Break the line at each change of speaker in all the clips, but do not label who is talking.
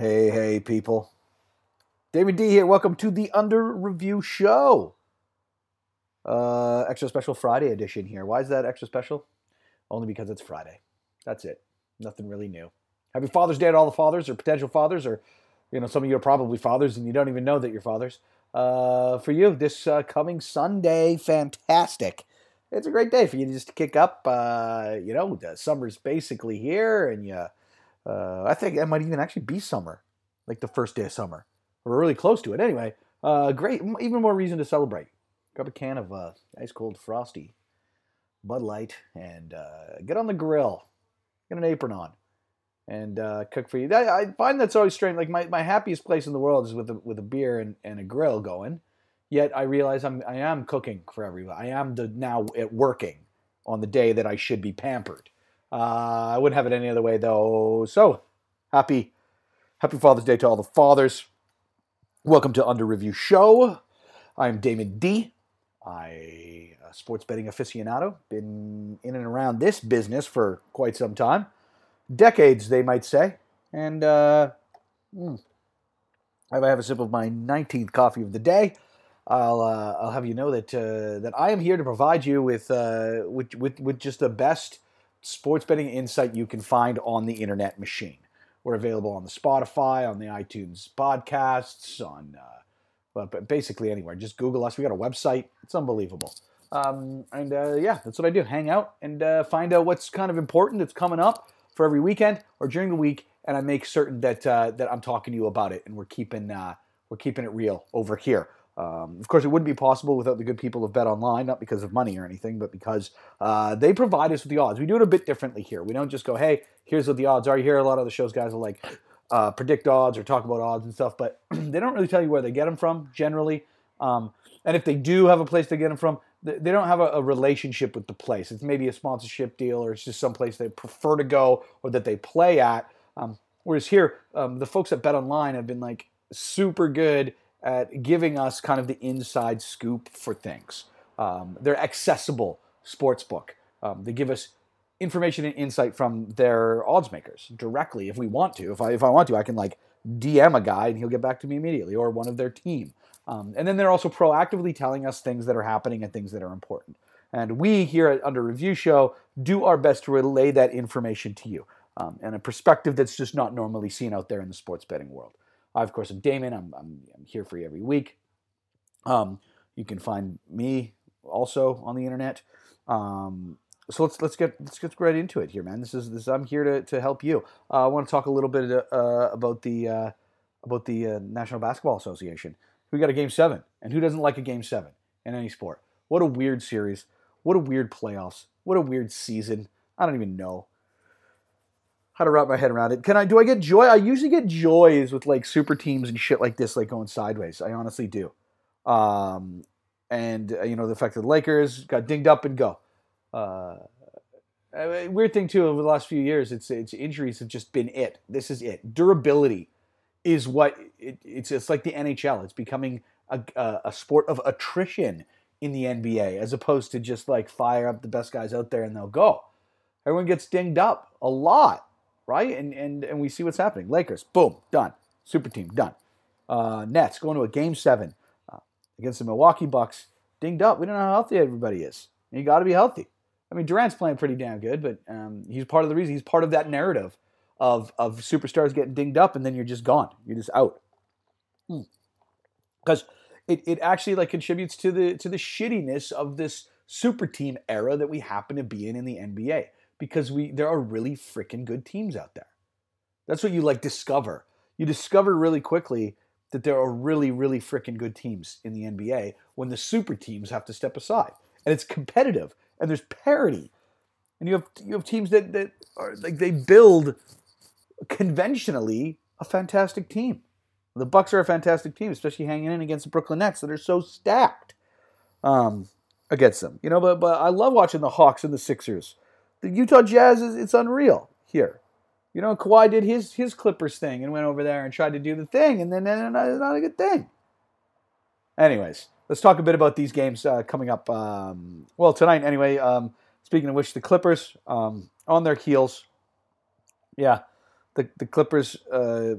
Hey, hey, people. David D here. Welcome to the Under Review Show. Uh, extra special Friday edition here. Why is that extra special? Only because it's Friday. That's it. Nothing really new. Happy Father's Day to all the fathers or potential fathers, or you know, some of you are probably fathers and you don't even know that you're fathers. Uh, for you, this uh, coming Sunday, fantastic. It's a great day for you to just kick up. Uh, you know, the summer's basically here, and you. Uh, I think it might even actually be summer, like the first day of summer. We're really close to it. Anyway, uh, great. Even more reason to celebrate. Grab a can of uh, ice cold frosty Bud Light and uh, get on the grill. Get an apron on and uh, cook for you. I, I, find that's always strange. Like my, my happiest place in the world is with a, with a beer and, and a grill going. Yet I realize I'm I am cooking for everybody. I am the, now at working on the day that I should be pampered. Uh, I wouldn't have it any other way though. So happy happy Father's Day to all the fathers. Welcome to Under Review Show. I'm Damon D. I a sports betting aficionado. Been in and around this business for quite some time, decades they might say. And uh, mm, I have a sip of my 19th coffee of the day. I'll uh, I'll have you know that uh, that I am here to provide you with, uh, with with with just the best sports betting insight you can find on the internet machine. We're available on the Spotify, on the iTunes podcasts, on uh, but basically anywhere. Just Google us. We got a website. It's unbelievable. Um, and uh, yeah, that's what I do. Hang out and uh, find out what's kind of important that's coming up for every weekend or during the week, and I make certain that uh, that I'm talking to you about it, and we're keeping uh, we're keeping it real over here. Um, of course, it wouldn't be possible without the good people of Bet Online, not because of money or anything, but because uh, they provide us with the odds. We do it a bit differently here. We don't just go, hey, here's what the odds are. You hear a lot of the shows guys will like uh, predict odds or talk about odds and stuff, but they don't really tell you where they get them from generally. Um, and if they do have a place to get them from, they don't have a, a, relationship with the place. It's maybe a sponsorship deal or it's just some place they prefer to go or that they play at. Um, whereas here, um, the folks at Bet Online have been like super good at giving us kind of the inside scoop for things. Um, they're accessible sports book. Um, they give us information and insight from their odds makers directly if we want to. If I if I want to, I can like DM a guy and he'll get back to me immediately or one of their team. Um, and then they're also proactively telling us things that are happening and things that are important. And we here at Under Review Show do our best to relay that information to you um, and a perspective that's just not normally seen out there in the sports betting world. I, of course, am Damon. I'm, I'm, I'm here for you every week. Um, you can find me also on the internet. Um, so let's let's get let's get right into it here, man. This is this. I'm here to, to help you. Uh, I want to talk a little bit uh, about the uh, about the uh, National Basketball Association. We got a game seven, and who doesn't like a game seven in any sport? What a weird series. What a weird playoffs. What a weird season. I don't even know how to wrap my head around it. Can I do I get joy? I usually get joys with like super teams and shit like this, like going sideways. I honestly do. Um, and uh, you know the fact that the Lakers got dinged up and go. Uh, weird thing too over the last few years, it's it's injuries have just been it. This is it. Durability is what it, it's. It's like the NHL. It's becoming a, a, a sport of attrition in the NBA as opposed to just like fire up the best guys out there and they'll go. Everyone gets dinged up a lot right? And and and we see what's happening. Lakers, boom, done. Super team, done. Uh, Nets going to a game seven uh, against the Milwaukee Bucks, dinged up. We don't know how healthy everybody is. You got to be healthy. I mean, Durant's playing pretty damn good, but um, he's part of the reason. He's part of that narrative of of superstars getting dinged up and then you're just gone. You're just out. Because hmm. it, it actually like contributes to the to the shittiness of this super team era that we happen to be in in the NBA because we there are really freaking good teams out there. That's what you like discover. You discover really quickly that there are really, really freaking good teams in the NBA when the super teams have to step aside. And it's competitive and there's parity. And you have you have teams that, that are like they build conventionally a fantastic team. The Bucks are a fantastic team, especially hanging in against the Brooklyn Nets that are so stacked um, against them. You know, but but I love watching the Hawks and the Sixers the Utah Jazz is it's unreal here. You know, Kawhi did his his Clippers thing and went over there and tried to do the thing, and then and it's not, a good thing. Anyways, let's talk a bit about these games uh, coming up. Um, well, tonight anyway. Um, speaking of which, the Clippers um, on their heels. Yeah, the the Clippers. Uh,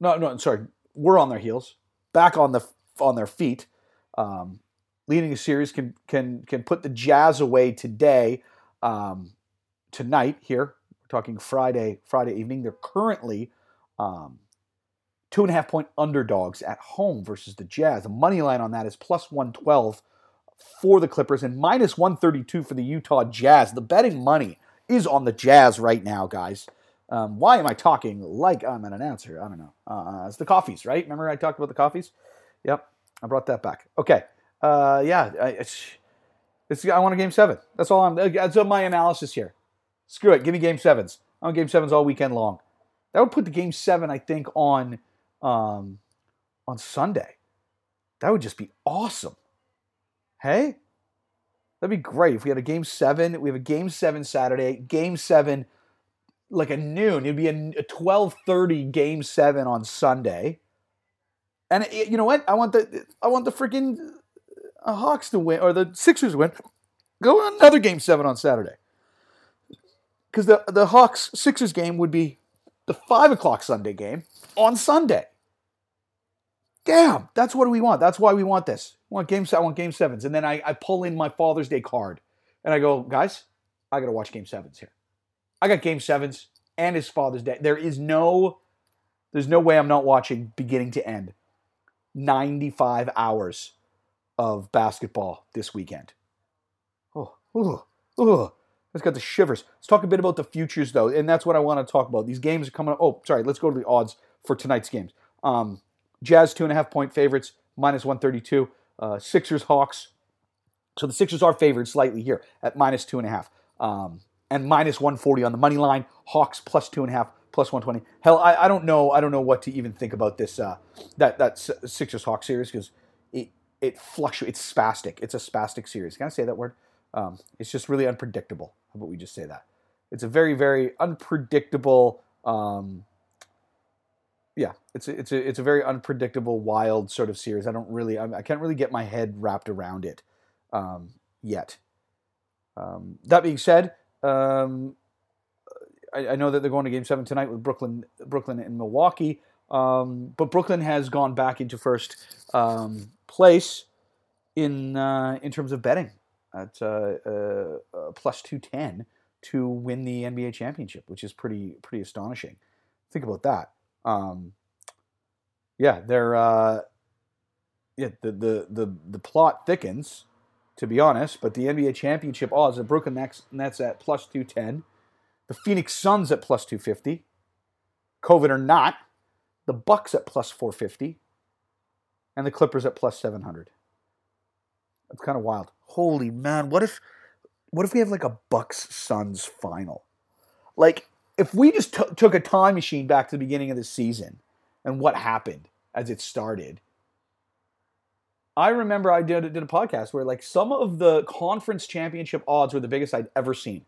no, no, sorry, were on their heels, back on the on their feet, um, leading a series can can can put the Jazz away today, um, tonight here. We're talking Friday Friday evening. They're currently um, two and a half point underdogs at home versus the Jazz. The money line on that is plus one twelve for the Clippers and minus one thirty two for the Utah Jazz. The betting money is on the Jazz right now, guys. Um, why am I talking like I'm an announcer? I don't know. Uh, it's the coffees, right? Remember I talked about the coffees? Yep, I brought that back. Okay, uh, yeah, it's, it's, I want a game seven. That's all I'm. That's my analysis here. Screw it. Give me game sevens. I want game sevens all weekend long. That would put the game seven, I think, on um, on Sunday. That would just be awesome. Hey, that'd be great if we had a game seven. We have a game seven Saturday, game seven like a noon. It'd be a, a twelve thirty game seven on Sunday. And it, you know what? I want the I want the freaking uh, Hawks to win or the Sixers to win. Go another game seven on Saturday. Because the the Hawks Sixers game would be the five o'clock Sunday game on Sunday. Damn, that's what we want. That's why we want this. I want game I want game sevens. And then I, I pull in my Father's Day card and I go, guys, I gotta watch game sevens here. I got game sevens and his Father's Day. There is no there's no way I'm not watching beginning to end 95 hours of basketball this weekend. Oh, oh, oh. It's got the shivers. Let's talk a bit about the futures, though, and that's what I want to talk about. These games are coming up. Oh, sorry. Let's go to the odds for tonight's games. Um, Jazz, two and a half point favorites, minus 132. Uh, Sixers, Hawks. So the Sixers are favored slightly here at minus two and a half. Um, and minus 140 on the money line. Hawks plus two and a half, plus 120. Hell, I, I don't know. I don't know what to even think about this uh, that that Sixers Hawks series because it fluctuates. It's spastic. It's a spastic series. Can I say that word? Um, it's just really unpredictable. How about we just say that? It's a very very unpredictable. Um, yeah, it's a, it's a it's a very unpredictable, wild sort of series. I don't really I, I can't really get my head wrapped around it um, yet. Um, that being said, um, I, I, know that they're going to Game Seven tonight with Brooklyn, Brooklyn and Milwaukee. Um, but Brooklyn has gone back into first place in uh, in terms of betting at uh, uh, uh plus two ten to win the NBA championship, which is pretty pretty astonishing. Think about that. Um, yeah, they're uh, yeah the, the the the plot thickens to be honest. But the NBA championship odds, the Brooklyn Nets, Nets at plus 210, the Phoenix Suns at plus 250, COVID or not, the Bucks at plus 450, and the Clippers at plus 700. That's kind of wild. Holy man, what if what if we have like a Bucks Suns final? Like if we just t- took a time machine back to the beginning of the season and what happened as it started I remember I did, did a podcast where like some of the conference championship odds were the biggest I'd ever seen.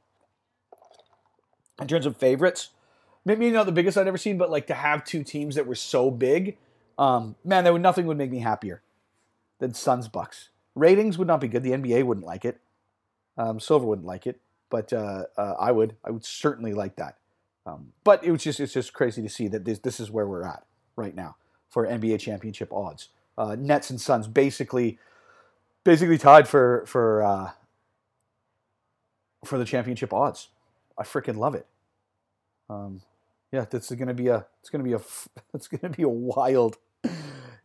In terms of favorites, maybe not the biggest I'd ever seen, but like to have two teams that were so big, um, man, there would nothing would make me happier than Suns Bucks. Ratings would not be good. The NBA wouldn't like it. Um, Silver wouldn't like it, but uh, uh, I would. I would certainly like that. Um, but it was just it's just crazy to see that this this is where we're at right now for NBA championship odds uh, Nets and Suns basically basically tied for for uh, for the championship odds. I freaking love it. Um, yeah, this is gonna be a it's gonna be a it's gonna be a wild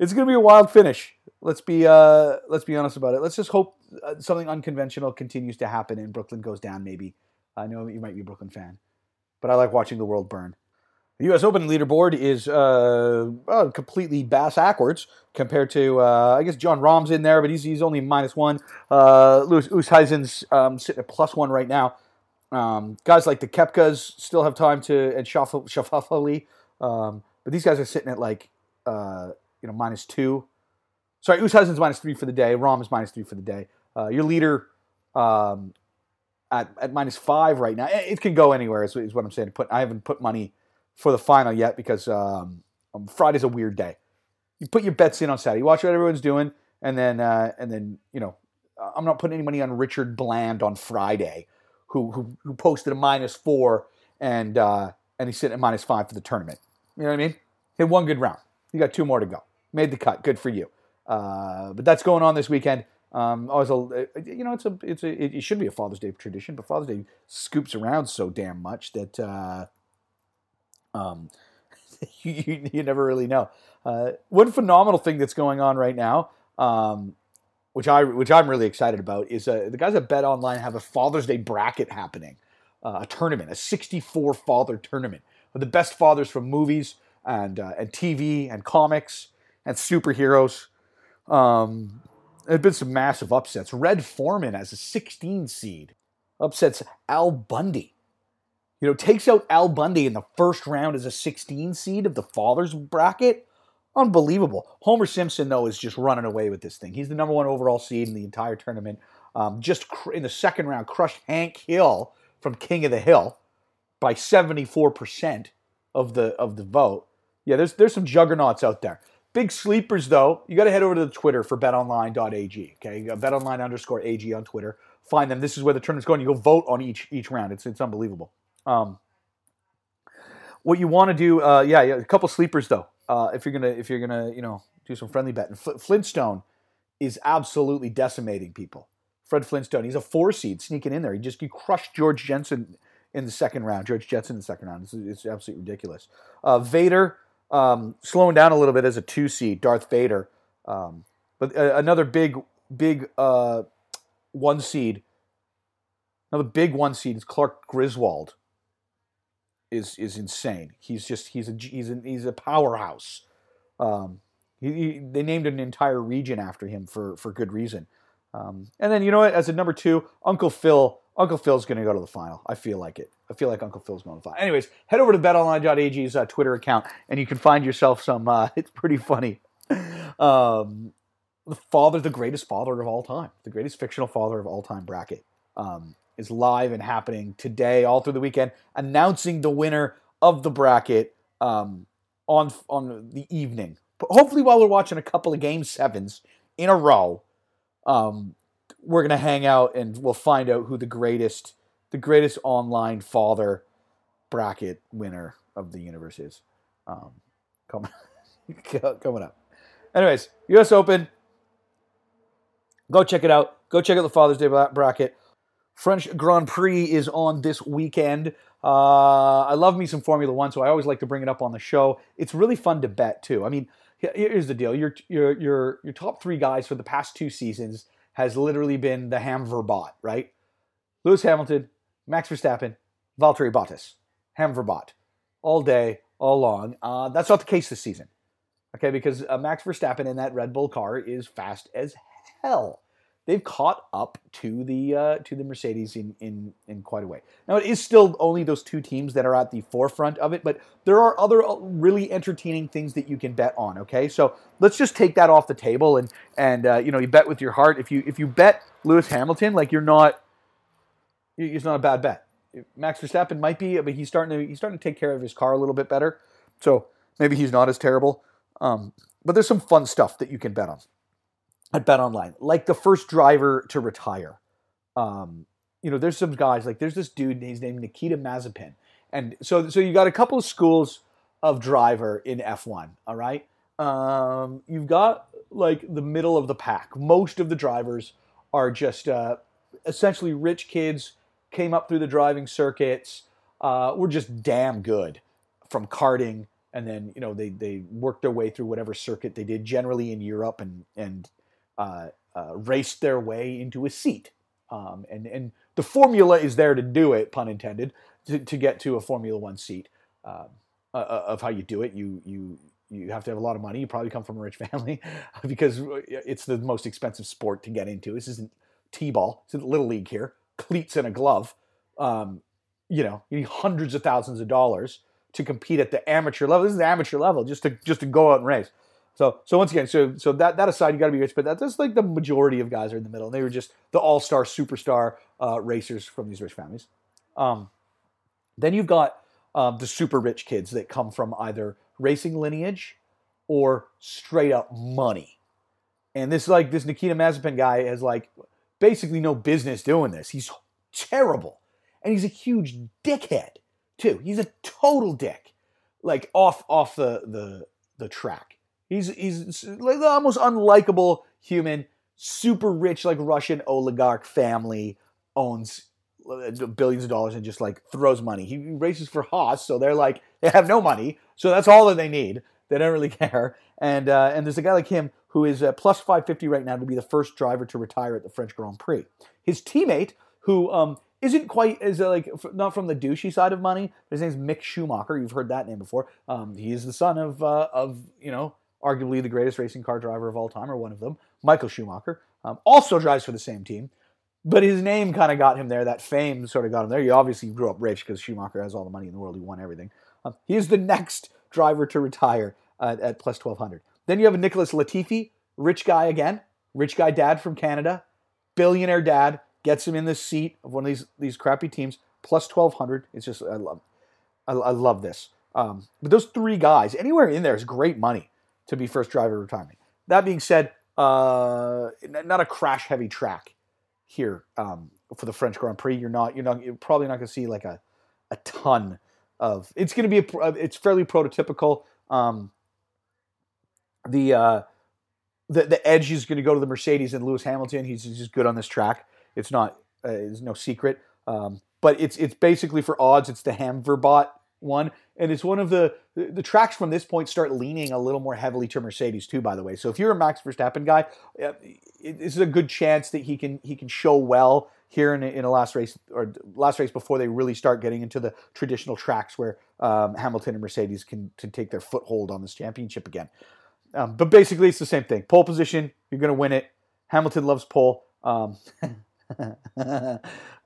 it's gonna be a wild finish. Let's be uh, let's be honest about it. Let's just hope uh, something unconventional continues to happen and Brooklyn goes down. Maybe I know you might be a Brooklyn fan, but I like watching the world burn. The U.S. Open leaderboard is uh, uh, completely bass backwards compared to, uh, I guess Jon Rahm's in there, but he's, he's only minus one. Uh, Louis Oosthuizen's um, sitting at plus one right now. Um, guys like the Koepkas still have time to, and Schauffele, um, but these guys are sitting at like, uh, you know, minus two. Sorry, Oosthuizen's minus three for the day. Rahm is minus three for the day. Uh, your leader um, at, at minus five right now. It can go anywhere, is, is what I'm saying. Put I haven't put money for the final yet because um, um, Friday's a weird day. You put your bets in on Saturday. You watch what everyone's doing, and then uh, and then you know I'm not putting any money on Richard Bland on Friday, who who, who posted a minus four and uh, and he's sitting at minus five for the tournament. You know what I mean? Hit one good round. You got two more to go. Made the cut. Good for you. Uh, but that's going on this weekend. Um, always a, you know, it's a, it's a, it should be a Father's Day tradition, but Father's Day scoops around so damn much that, uh, um, you, you, never really know. Uh, one phenomenal thing that's going on right now, um, which I, which I'm really excited about, is uh, the guys at Bet Online have a Father's Day bracket happening, uh, a tournament, a 64 father tournament of the best fathers from movies and uh, and TV and comics and superheroes. Um, there have been some massive upsets. Red Foreman as a 16 seed upsets Al Bundy. You know, takes out Al Bundy in the first round as a 16 seed of the fathers bracket. Unbelievable. Homer Simpson, though, is just running away with this thing. He's the number one overall seed in the entire tournament. Um, just cr- in the second round, crushed Hank Hill from King of the Hill by 74% of the of the vote. Yeah, there's there's some juggernauts out there. Big sleepers, though, you got to head over to the Twitter for betonline.ag. Okay, betonline underscore ag on Twitter. Find them. This is where the tournament's going. You go vote on each each round. It's it's unbelievable. Um, what you want to do, uh, yeah, yeah, a couple sleepers though. Uh, if you're gonna if you're gonna you know do some friendly betting, Fl- Flintstone is absolutely decimating people. Fred Flintstone, he's a four seed sneaking in there. He just he crushed George Jetson in the second round. George Jetson in the second round. It's, it's absolutely ridiculous. Uh, Vader um, slowing down a little bit as a two seed, Darth Vader. Um, but uh, another big, big uh, one seed, another big one seed is Clark Griswold. Is is insane. He's just he's a he's a, he's a powerhouse. Um, he, he, they named an entire region after him for for good reason. Um, and then you know what? As a number two, Uncle Phil Uncle Phil's going to go to the final. I feel like it. I feel like Uncle Phil's going to the final. Anyways, head over to betonline.ag's uh, Twitter account and you can find yourself some. Uh, it's pretty funny. Um, the father, the greatest father of all time, the greatest fictional father of all time bracket, um, is live and happening today, all through the weekend, announcing the winner of the bracket um, on on the evening. But hopefully, while we're watching a couple of game sevens in a row, um, we're gonna hang out and we'll find out who the greatest the greatest online father bracket winner of the universe is. Um, coming coming up. Anyways, U.S. Open. Go check it out. Go check out the Father's Day bracket. French Grand Prix is on this weekend. Uh, I love me some Formula One, so I always like to bring it up on the show. It's really fun to bet too. I mean, here's the deal: your your your your top three guys for the past two seasons has literally been the Hamverbot, right? Lewis Hamilton, Max Verstappen, Valtteri Bottas, Hamverbot, all day, all long. Uh, that's not the case this season, okay? Because uh, Max Verstappen in that Red Bull car is fast as hell they've caught up to the uh, to the Mercedes in, in in quite a way. Now it is still only those two teams that are at the forefront of it, but there are other uh, really entertaining things that you can bet on. Okay, so let's just take that off the table and and uh, you know you bet with your heart. If you if you bet Lewis Hamilton, like you're not, it's not a bad bet. Max Verstappen might be, but he's starting to he's starting to take care of his car a little bit better, so maybe he's not as terrible. Um, but there's some fun stuff that you can bet on at Bet Online, like the first driver to retire. Um, you know, there's some guys like there's this dude. He's named Nikita Mazepin, and so so you got a couple of schools of driver in F1. All right, um, you've got like the middle of the pack. Most of the drivers are just uh, essentially rich kids came up through the driving circuits. Uh, were just damn good from karting, and then you know they they worked their way through whatever circuit they did, generally in Europe and and uh, uh, raced their way into a seat. Um, and, and the formula is there to do it, pun intended, to, to get to a Formula One seat. Um, uh, uh, of how you do it, you you you have to have a lot of money. You probably come from a rich family because it's the most expensive sport to get into. This isn't t-ball. It's little league here. Cleats and a glove. Um, you know, you need hundreds of thousands of dollars to compete at the amateur level. This is the amateur level, just to just to go out and race. So so once again, so so that that aside, you got to be rich, but that's like the majority of guys are in the middle. And they were just the all star superstar uh, racers from these rich families. Um, then you've got um, the super rich kids that come from either racing lineage or straight up money. And this like this Nikita Mazepin guy has like basically no business doing this. He's terrible, and he's a huge dickhead too. He's a total dick. like off off the the the track. He's he's like the almost unlikable human, super rich like Russian oligarch family owns uh, billions of dollars and just like throws money. He races for Haas, so they're like they have no money, so that's all that they need. They don't really care. And uh, and there's a guy like him who is uh, plus 550 right now to be the first driver to retire at the French Grand Prix. His teammate, who um, isn't quite as uh, like not from the douchey side of money. His name's Mick Schumacher. You've heard that name before. Um, he is the son of uh, of you know arguably the greatest racing car driver of all time, or one of them, Michael Schumacher. Um, also drives for the same team, but his name kind of got him there. That fame sort of got him there. He obviously grew up rich because Schumacher has all the money in the world. He won everything. Um, he is the next driver to retire at plus twelve hundred. Then you have Nicholas Latifi, rich guy again, rich guy dad from Canada, billionaire dad gets him in the seat of one of these these crappy teams. Plus twelve hundred. It's just I love, I, I love this. Um, but those three guys, anywhere in there is great money to be first driver retirement. That being said, uh, not a crash heavy track here um, for the French Grand Prix. You're not you're not you're probably not going to see like a a ton of. It's going to be a, it's fairly prototypical. Um, the uh, the the edge is going to go to the Mercedes and Lewis Hamilton. He's, he's just good on this track. It's not uh, it's no secret. Um, but it's it's basically for odds. It's the Hamverbot one, and it's one of the the tracks from this point start leaning a little more heavily to Mercedes too. By the way, so if you're a Max Verstappen guy, is a good chance that he can he can show well here in a, in a last race or last race before they really start getting into the traditional tracks where um, Hamilton and Mercedes can to take their foothold on this championship again. Um, but basically, it's the same thing. Pole position, you're going to win it. Hamilton loves pole. Um,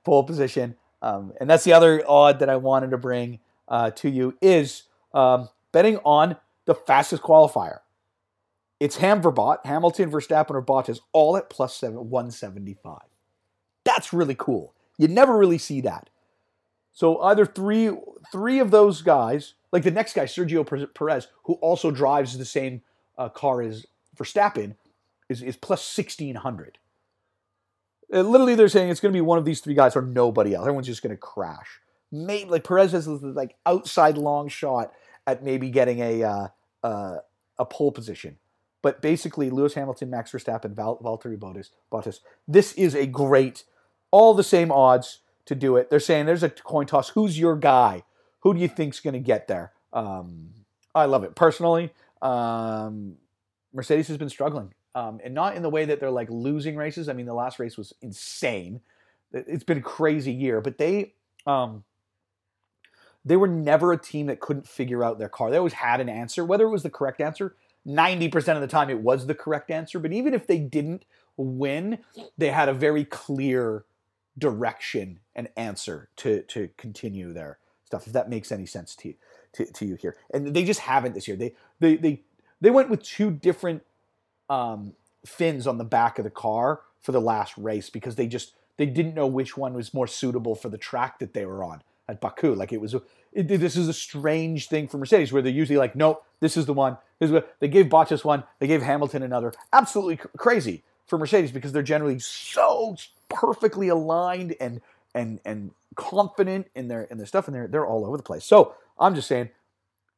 pole position. Um, and that's the other odd that I wanted to bring uh, to you is um, betting on the fastest qualifier. It's Hamverbot, Hamilton, Verstappen, or Bottas, all at plus seven, 175. That's really cool. You never really see that. So either three three of those guys, like the next guy, Sergio Perez, who also drives the same uh, car as Verstappen, is, is plus 1600. Uh, literally, they're saying it's going to be one of these three guys or nobody else. Everyone's just going to crash. Maybe like Perez has this like outside long shot at maybe getting a uh, uh, a pole position. But basically, Lewis Hamilton, Max Verstappen, Val- Valtteri Bottas, Bottas. This is a great, all the same odds to do it. They're saying there's a coin toss. Who's your guy? Who do you think's going to get there? Um, I love it personally. Um, Mercedes has been struggling um, and not in the way that they're like losing races. I mean, the last race was insane. It's been a crazy year, but they um, they were never a team that couldn't figure out their car. They always had an answer, whether it was the correct answer. Ninety percent of the time, it was the correct answer. But even if they didn't win, they had a very clear direction and answer to to continue their stuff. If that makes any sense to you, to, to you here, and they just haven't this year. They they they they went with two different um, fins on the back of the car for the last race because they just they didn't know which one was more suitable for the track that they were on at Baku. Like it was, it, this is a strange thing for Mercedes where they're usually like, no, this is the one. This is what, they gave Bottas one, they gave Hamilton another. Absolutely cr- crazy for Mercedes because they're generally so perfectly aligned and and and confident in their in their stuff, and they're they're all over the place. So I'm just saying,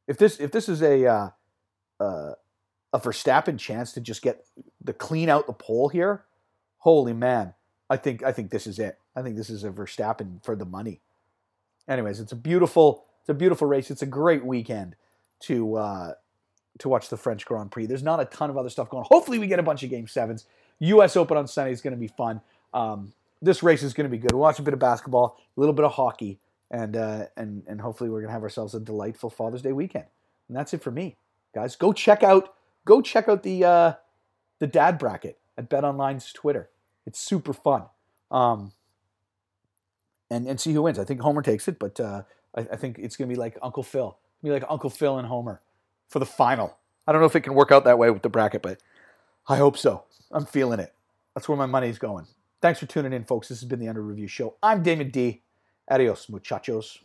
if this if this is a uh, uh, a Verstappen chance to just get the clean out the pole here, holy man, I think I think this is it. I think this is a Verstappen for the money. Anyways, it's a beautiful it's a beautiful race. It's a great weekend to uh, to watch the French Grand Prix. There's not a ton of other stuff going. Hopefully, we get a bunch of Game Sevens. U.S. Open on Sunday is going to be fun. Um, this race is going to be good. We'll watch a bit of basketball, a little bit of hockey, and uh, and and hopefully we're going to have ourselves a delightful Father's Day weekend. And that's it for me, guys. Go check out go check out the uh, the dad bracket at BetOnline's Twitter. It's super fun. Um, and and see who wins. I think Homer takes it, but uh, I, I, think it's gonna be like Uncle Phil. Gonna be like Uncle Phil and Homer for the final. I don't know if it can work out that way with the bracket, but I hope so. I'm feeling it. That's where my money's going. Thanks for tuning in, folks. This has been the Under Review Show. I'm Damon D. Adios, muchachos.